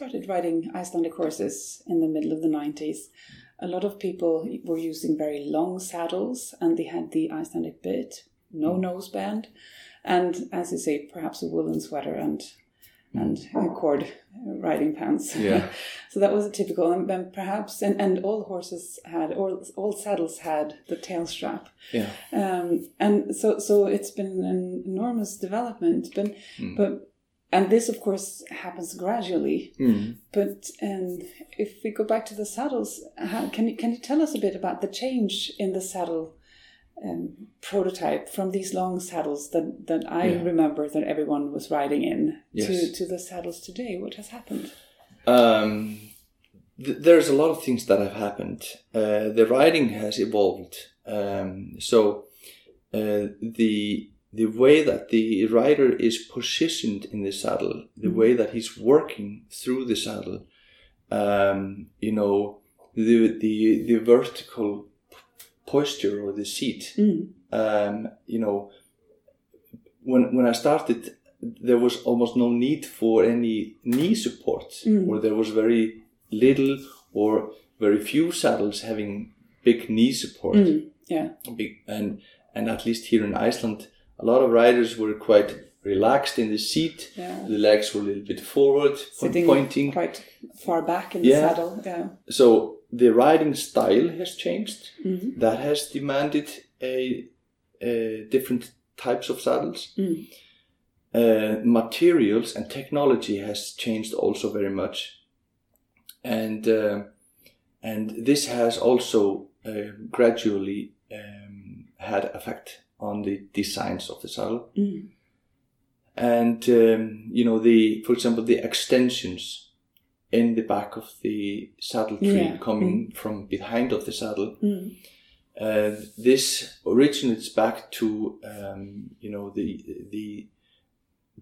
started riding Icelandic horses in the middle of the 90s, a lot of people were using very long saddles and they had the Icelandic bit, no Mm. noseband, and as you say, perhaps a woolen sweater and and uh, cord riding pants. Mm. Yeah. so that was a typical, and then perhaps, and, and all horses had, all, all saddles had the tail strap. Yeah. Um, and so, so it's been an enormous development, but, Mm. but, and this of course happens gradually. Mm. But um, if we go back to the saddles, how, can you can you tell us a bit about the change in the saddle um, prototype from these long saddles that, that I Yeah. remember that everyone was riding in Yes. to, to the saddles today? What has happened? Um, th- there's a lot of things that have happened. Uh, the riding has evolved. Um, so uh, the the way that the rider is positioned in the saddle, the Mhm. way that he's working through the saddle, um, you know, the the the vertical posture or the seat. Mm. Um, you know, when when I started, there was almost no need for any knee support, Mm. or there was very little or very few saddles having big knee support. Mm. Yeah. Big, and and at least here in Iceland, a lot of riders were quite relaxed in the seat. Yeah. The legs were a little bit forward, Sitting pointing. quite far back in the Yeah. saddle. Yeah. So the riding style has changed. Mhm. That has demanded a, a different types of saddles. Mm. Uh, materials and technology has changed also very much, and uh, and this has also uh, gradually um, had effect on the designs of the saddle. Mm. And um, you know the, for example, the extensions in the back of the saddle tree Yeah. coming from behind of the saddle. Mm. Uh, this originates back to um, you know the the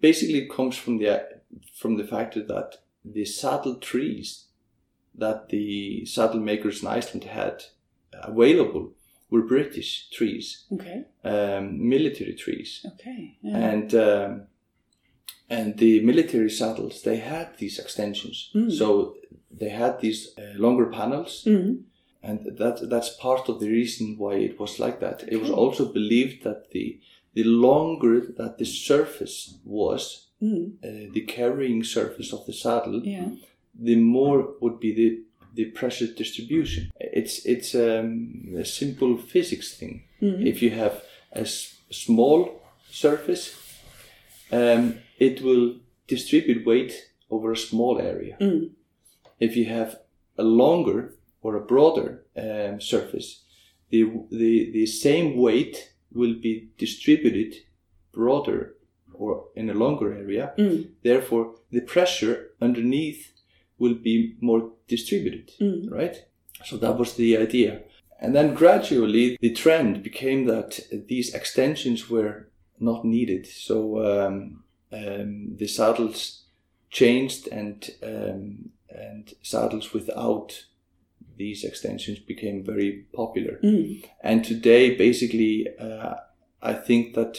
basically it comes from the from the fact that the saddle trees that the saddle makers in Iceland had available were British trees, Okay. um, military trees, Okay. Yeah. and um, and the military saddles they had these extensions, Mm. so they had these uh, longer panels Mm. and that that's part of the reason why it was like that. It was also believed that the the longer that the surface was, Mm. uh, the carrying surface of the saddle, Yeah. the more would be the the pressure distribution. It's it's um, a simple physics thing. Mm. If you have a s- small surface, um, it will distribute weight over a small area Mm. if you have a longer or a broader um, surface, the, the, the same weight will be distributed broader or in a longer area. Mm. Therefore, the pressure underneath will be more distributed, Mm. right? So that was the idea. And then gradually the trend became that these extensions were not needed. So um, um, the saddles changed and um, and saddles without these extensions became very popular. Mm. And today, basically, uh, I think that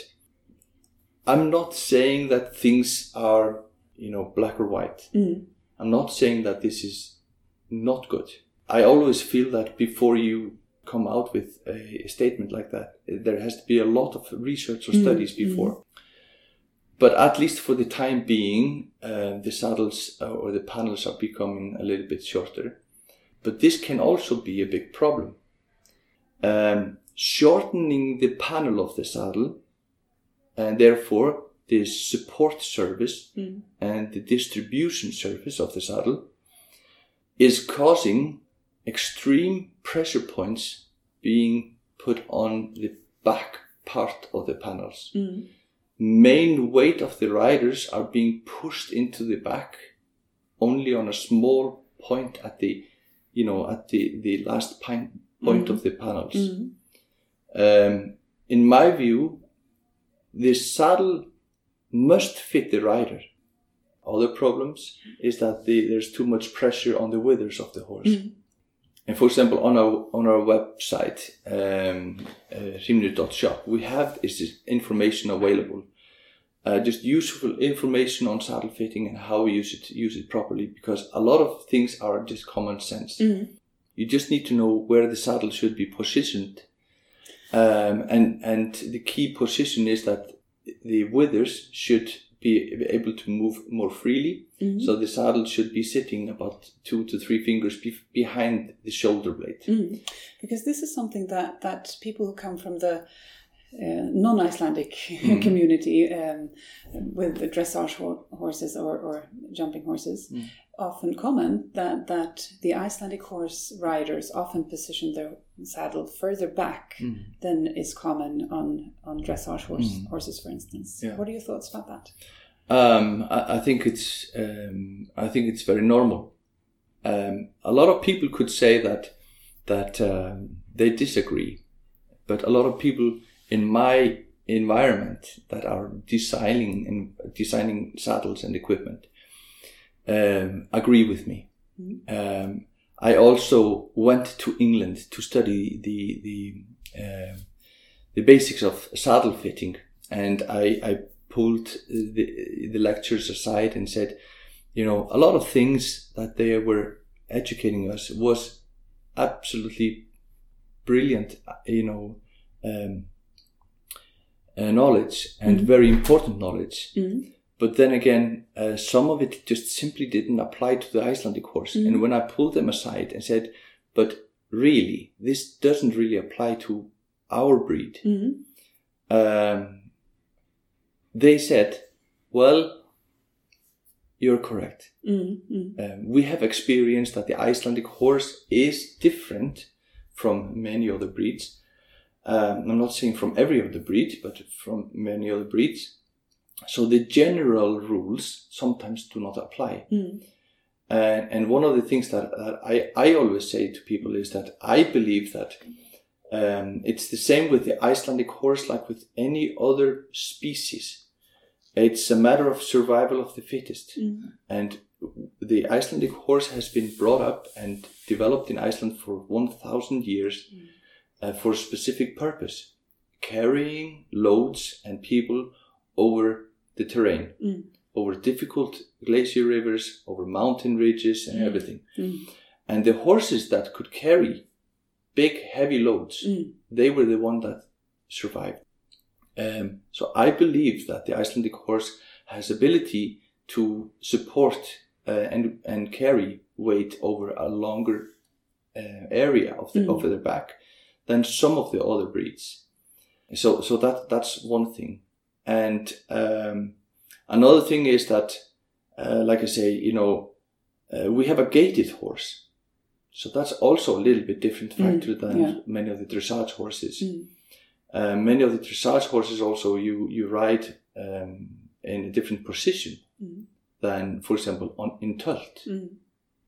I'm not saying that things are, you know, black or white. Mm. I'm not saying that this is not good. I always feel that before you come out with a, statement like that, there has to be a lot of research or Mm, studies before. But at least for the time being, uh, the saddles uh, or the panels are becoming a little bit shorter. But this can also be a big problem. Um, shortening the panel of the saddle and therefore the support service Mm. and the distribution service of the saddle is causing extreme pressure points being put on the back part of the panels. Mm. Main weight of the riders are being pushed into the back only on a small point at the, you know, at the, the last point Mhm. of the panels. Mm. Um, in my view, the saddle must fit the rider. Other problems is that the, there's too much pressure on the withers of the horse. Mm. And for example, on our on our website, um, uh, we have is this information available uh, just useful information on saddle fitting and how we use it use it properly because a lot of things are just common sense. Mm. You just need to know where the saddle should be positioned, um, and and the key position is that the withers should be able to move more freely. Mhm. So the saddle should be sitting about two to three fingers be- behind the shoulder blade. Mm. Because this is something that, that people who come from the uh, non-Icelandic Mm. community um, with the dressage ho- horses or, or jumping horses Mm. often comment that, that the Icelandic horse riders often position their saddle further back Mm. than is common on, on dressage horse, Mm. horses, for instance. Yeah. What are your thoughts about that? Um, I, I think it's um, I think it's very normal. Um, a lot of people could say that that um, they disagree, but a lot of people in my environment that are designing and designing saddles and equipment um, agree with me. Mhm. Um, I also went to England to study the the uh, the basics of saddle fitting, and I, I pulled the, the lectures aside and said, you know, a lot of things that they were educating us was absolutely brilliant, you know, um, uh, knowledge and Mhm. very important knowledge. Mm. But then again, uh, some of it just simply didn't apply to the Icelandic horse. Mhm. And when I pulled them aside and said, but really, this doesn't really apply to our breed, Mm. um, they said, well, you're correct. Mm. Mm. Um, we have experienced that the Icelandic horse is different from many other breeds. Um, I'm not saying from every other breed, but from many other breeds. So the general rules sometimes do not apply. Mm. And, and one of the things that, that I, I always say to people is that I believe that um, it's the same with the Icelandic horse like with any other species. It's a matter of survival of the fittest. Mm. And the Icelandic horse has been brought up and developed in Iceland for 1,000 years Mm. Uh, for a specific purpose carrying loads and people over the terrain, Mm. over difficult glacier rivers, over mountain ridges, and Mm. everything. Mm. And the horses that could carry big, heavy loads, Mm. they were the one that survived. Um, so I believe that the Icelandic horse has ability to support uh, and and carry weight over a longer uh, area of the Mm. of their back than some of the other breeds. So so that that's one thing, and um, another thing is that, uh, like I say, you know, uh, we have a gated horse. So that's also a little bit different Mm, factor than yeah. many of the dressage horses. Mm. Uh, many of the dressage horses also you you ride um, in a different position Mm. than, for example, on in Tölt. Mm.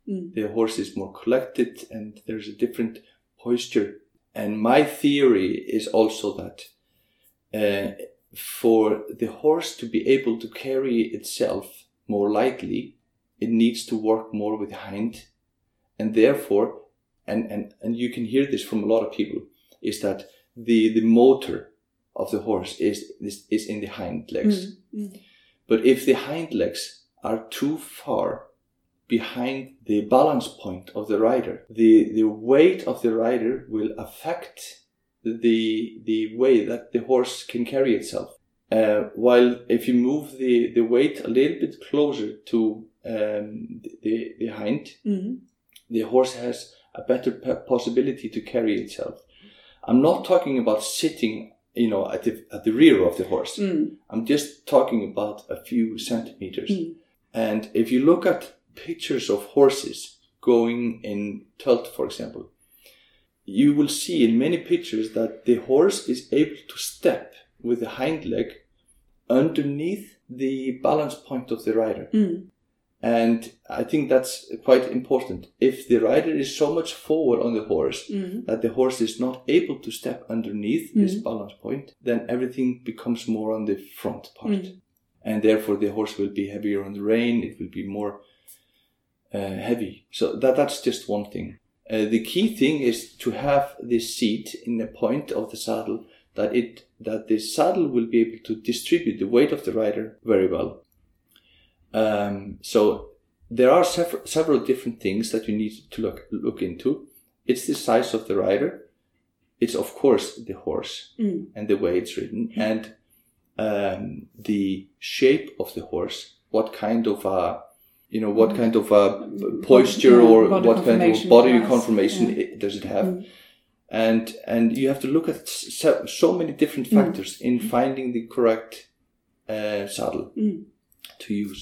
Mm. The horse is more collected and there's a different posture. And my theory is also that uh, for the horse to be able to carry itself more lightly, it needs to work more with hind, and therefore, and and and you can hear this from a lot of people, is that the the motor of the horse is is, is in the hind legs. Mm. Mm. But if the hind legs are too far behind the balance point of the rider, the, the weight of the rider will affect the, the way that the horse can carry itself. Uh, while if you move the, the weight a little bit closer to um, the, the hind, Mm. the horse has a better possibility to carry itself. I'm not talking about sitting, you know, at the, at the rear of the horse. Mm. I'm just talking about a few centimeters. Mm. And if you look at pictures of horses going in Tölt, for example, you will see in many pictures that the horse is able to step with the hind leg underneath the balance point of the rider. Mm. And I think that's quite important. If the rider is so much forward on the horse Mm. that the horse is not able to step underneath this Mhm. balance point, then everything becomes more on the front part. Mm. And therefore the horse will be heavier on the rein, it will be more heavy. So that, that's just one thing. Uh, the key thing is to have this seat in the point of the saddle that it that the saddle will be able to distribute the weight of the rider very well. Um, so there are several, several different things that you need to look look into. It's the size of the rider. It's of course the horse Mm. and the way it's ridden, and um, the shape of the horse. What kind of a you know what kind of a posture Yeah, or what kind of body conformation yeah. it, does it have? Mm. and and you have to look at so, so many different Mm. factors in finding the correct uh, saddle Mm. to use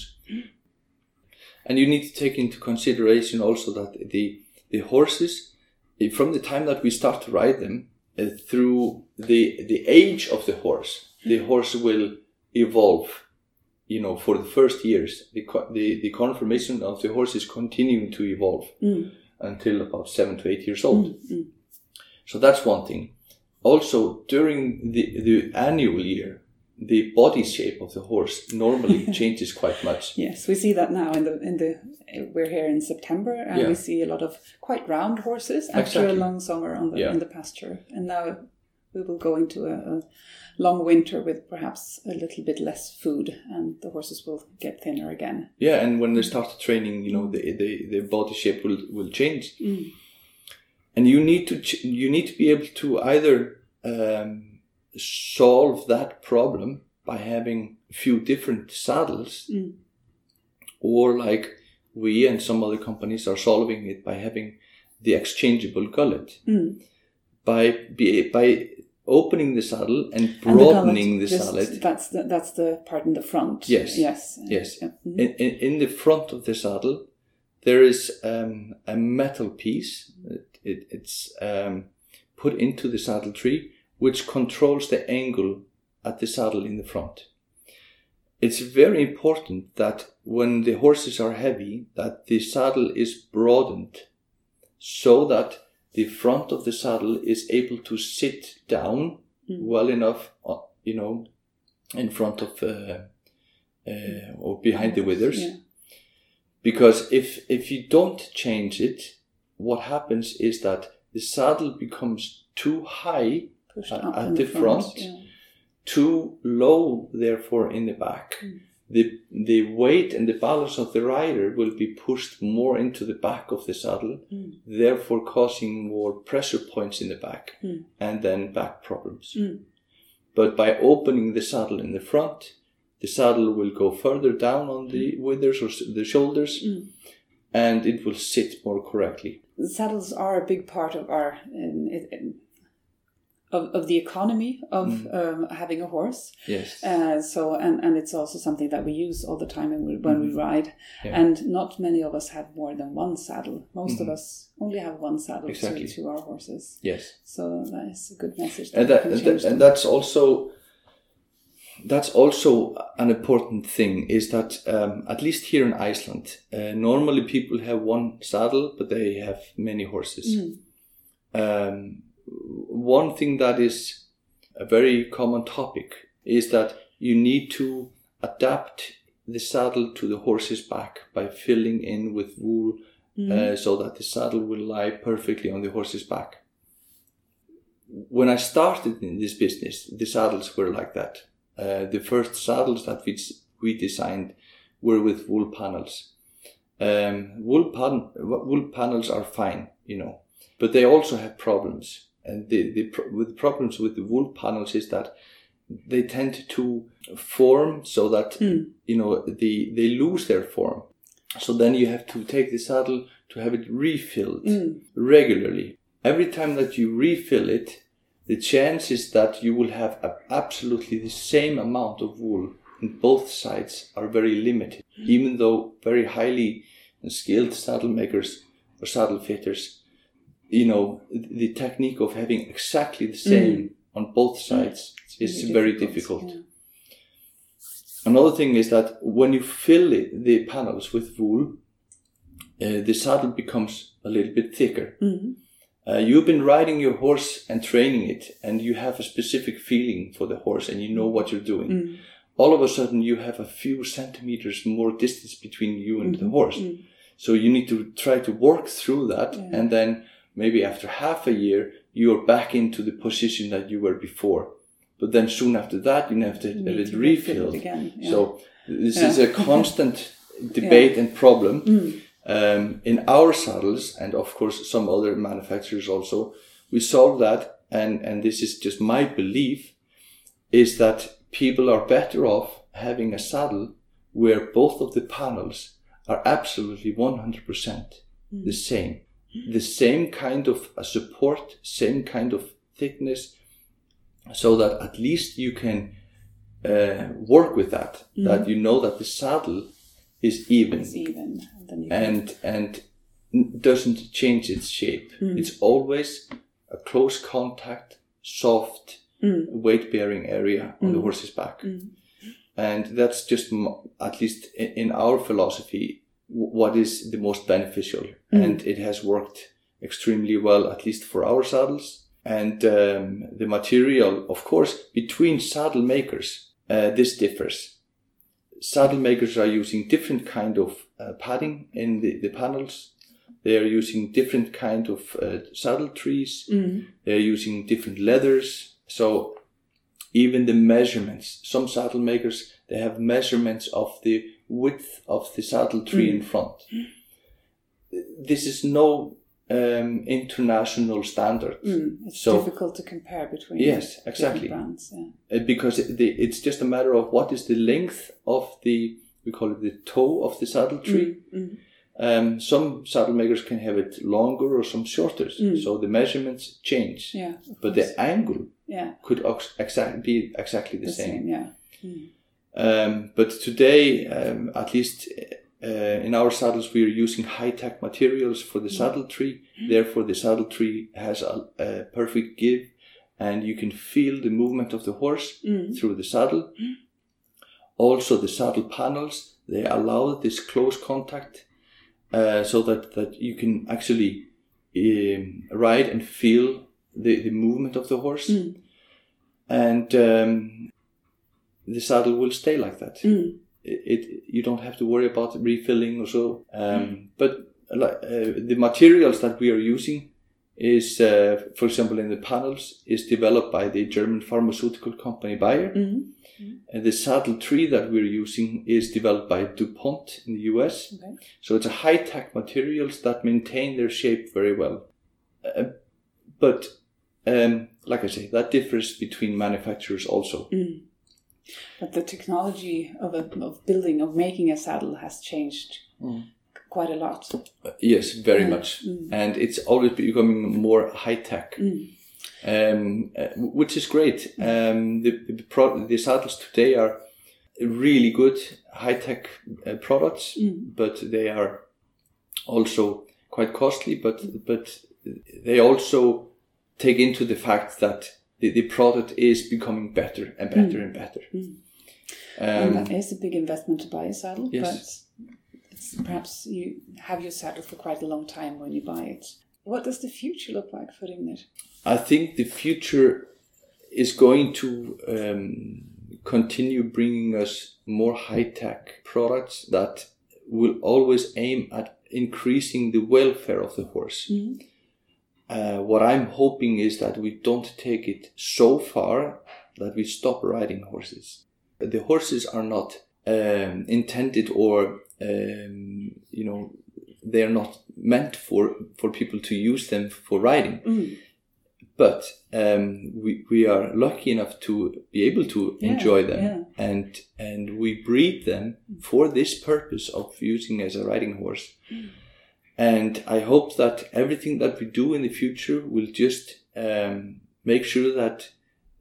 and you need to take into consideration also that the the horses from the time that we start to ride them uh, through the the age of the horse the horse will evolve you know for the first years the the, the conformation of the horse is continuing to evolve Mm. until about 7 to 8 years old Mm. Mm. so that's one thing. Also, during the, the annual year, the body shape of the horse normally changes quite much. Yes, we see that now in the in the we're here in September and Yeah. we see a lot of quite round horses after Exactly. a long summer on the Yeah. in the pasture, and now we will go into a, a long winter with perhaps a little bit less food, and the horses will get thinner again. Yeah, and when they start training, you know, the, the, the body shape will, will change. Mm. And you need to ch- you need to be able to either um, solve that problem by having a few different saddles, Mm. or like we and some other companies are solving it by having the exchangeable gullet. Mm. by be, by opening the saddle and And the broadening gullet, the, saddle That's the that's the part in the front. Yes. Yes. Yes. Yeah. Mhm. in, in, in the front of the saddle there is um, a metal piece it, it, it's um, put into the saddle tree which controls the angle at the saddle in the front it's very important that when the horses are heavy that the saddle is broadened so that the front of the saddle is able to sit down Mm. well enough uh, you know in front of uh, uh, or behind the withers Yeah. because if if you don't change it what happens is that the saddle becomes too high at- at the front. Yeah. too low therefore in the back Mm. The the weight and the balance of the rider will be pushed more into the back of the saddle Mm. therefore causing more pressure points in the back Mm. and then back problems Mm. but by opening the saddle in the front the saddle will go further down on the withers or the shoulders Mm. and it will sit more correctly saddles are a big part of our um, it, um, of, of the economy of Mm. um, having a horse. yes Uh, so and, and it's also something that we use all the time when we, when we ride. Mm-hmm. Yeah. And not many of us have more than one saddle. Most of Mhm. us only have one saddle Exactly. to, to our horses. yes So that is a good message. and that, and, that, and that's also that's also an important thing is that um, at least here in Iceland, uh, normally people have one saddle, but they have many horses. Mm. Um, one thing that is a very common topic is that you need to adapt the saddle to the horse's back by filling in with wool Mm. uh, so that the saddle will lie perfectly on the horse's back. When I started in this business, the saddles were like that. Uh, the first saddles that we, we designed were with wool panels. Um, wool, pan, wool panels are fine, you know, but they also have problems. And the, the, with the problems with the wool panels is that they tend to form so that Mm. you know the they lose their form so then you have to take the saddle to have it refilled Mm. regularly every time that you refill it the chance is that you will have absolutely the same amount of wool on both sides are very limited even though very highly skilled saddle makers or saddle fitters you know the technique of having exactly the same on both sides is Really very difficult yeah. Another thing is that when you fill it, the panels with wool, uh, the saddle becomes a little bit thicker. Mhm. Uh, you've been riding your horse and training it, and you have a specific feeling for the horse, and you know what you're doing. Mm. All of a sudden, you have a few centimeters more distance between you and the horse. Mm. So you need to try to work through that, Yeah. and then maybe after half a year, you're back into the position that you were before. but then soon after that you have to You have it refilled. it again. Yeah. So this Yeah. is a constant debate and problem Mm. um, in our saddles, and of course some other manufacturers also. We solve that, and and this is just my belief, is that people are better off having a saddle where both of the panels are absolutely one hundred percent the same, the same kind of support, same kind of thickness, so that at least you can uh, work with that. That you know that the saddle is even It's even. And then you can, and and doesn't change its shape. Mm. It's always a close contact, soft, Mm. weight bearing area on the Mm. horse's back, Mm. and that's just at least in, our philosophy what is the most beneficial, Mm. and it has worked extremely well, at least for our saddles. And um, the material, of course, between saddle makers, uh, this differs saddle makers are using different kind of uh, padding in the, the panels. They are using different kind of uh, saddle trees. Mm. They're using different leathers. So even the measurements, some saddle makers they have measurements of the width of the saddle tree in front. This is no um, international standard Mm. It's So- difficult to compare between Yes, exactly. brands. Yeah. Uh, because it, the, it's just a matter of what is the length of the we call it the toe of the saddle tree. Mm. Um, some saddle makers can have it longer or some shorter, Mm. so the measurements change. Yeah. But course. the angle yeah. could exact, be exactly the, The same. same. Yeah. Mm. Um, but today, um, at least uh, in our saddles, we are using high tech materials for the saddle tree. Therefore, the saddle tree has a, a perfect give, and you can feel the movement of the horse Mm. through the saddle. Also, the saddle panels they allow this close contact, uh, so that that you can actually um, ride and feel the, the movement of the horse, Mm. and um, the saddle will stay like that. Mm. It, it you don't have to worry about refilling or so. Um, But uh, the materials that we are using is, uh, for example, in the panels, is developed by the German pharmaceutical company Bayer. Mm. And the saddle tree that we're using is developed by DuPont in the US. Okay. So it's a high tech materials that maintain their shape very well. Uh, but um, like I say, that differs between manufacturers also. Mm. But the technology of, a, of building, of making a saddle has changed Mm. quite a lot. Uh, yes, very much. Mm. And it's always becoming more high tech. Mm. um, uh, which is great. Um, the, the, pro- the saddles today are really good high tech uh, products, Mm. but they are also quite costly. But but they also take into the fact that the, the product is becoming better and better and better. Mm. and Um, that is a big investment to buy a saddle, Yes. but it's, perhaps you have your saddle for quite a long time when you buy it. What does the future look like for Hrímnir? I think the future is going to um, continue bringing us more high tech products that will always aim at increasing the welfare of the horse. Mm. Uh, what I'm hoping is that we don't take it so far that we stop riding horses. The horses are not um, intended or um, you know they are not meant for for people to use them for riding Mm. but um, we, we are lucky enough to be able to Yeah, enjoy them yeah. and and we breed them for this purpose of using as a riding horse and i hope that everything that we do in the future will just um, make sure that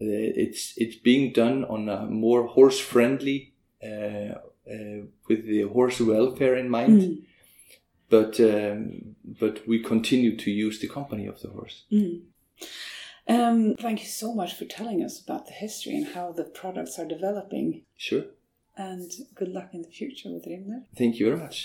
uh, it's it's being done on a more horse friendly uh, uh, with the horse welfare in mind Mm. but um, but we continue to use the company of the horse Mm. Um, thank you so much for telling us about the history and how the products are developing. sure And good luck in the future with Hrímnir. Thank you very much.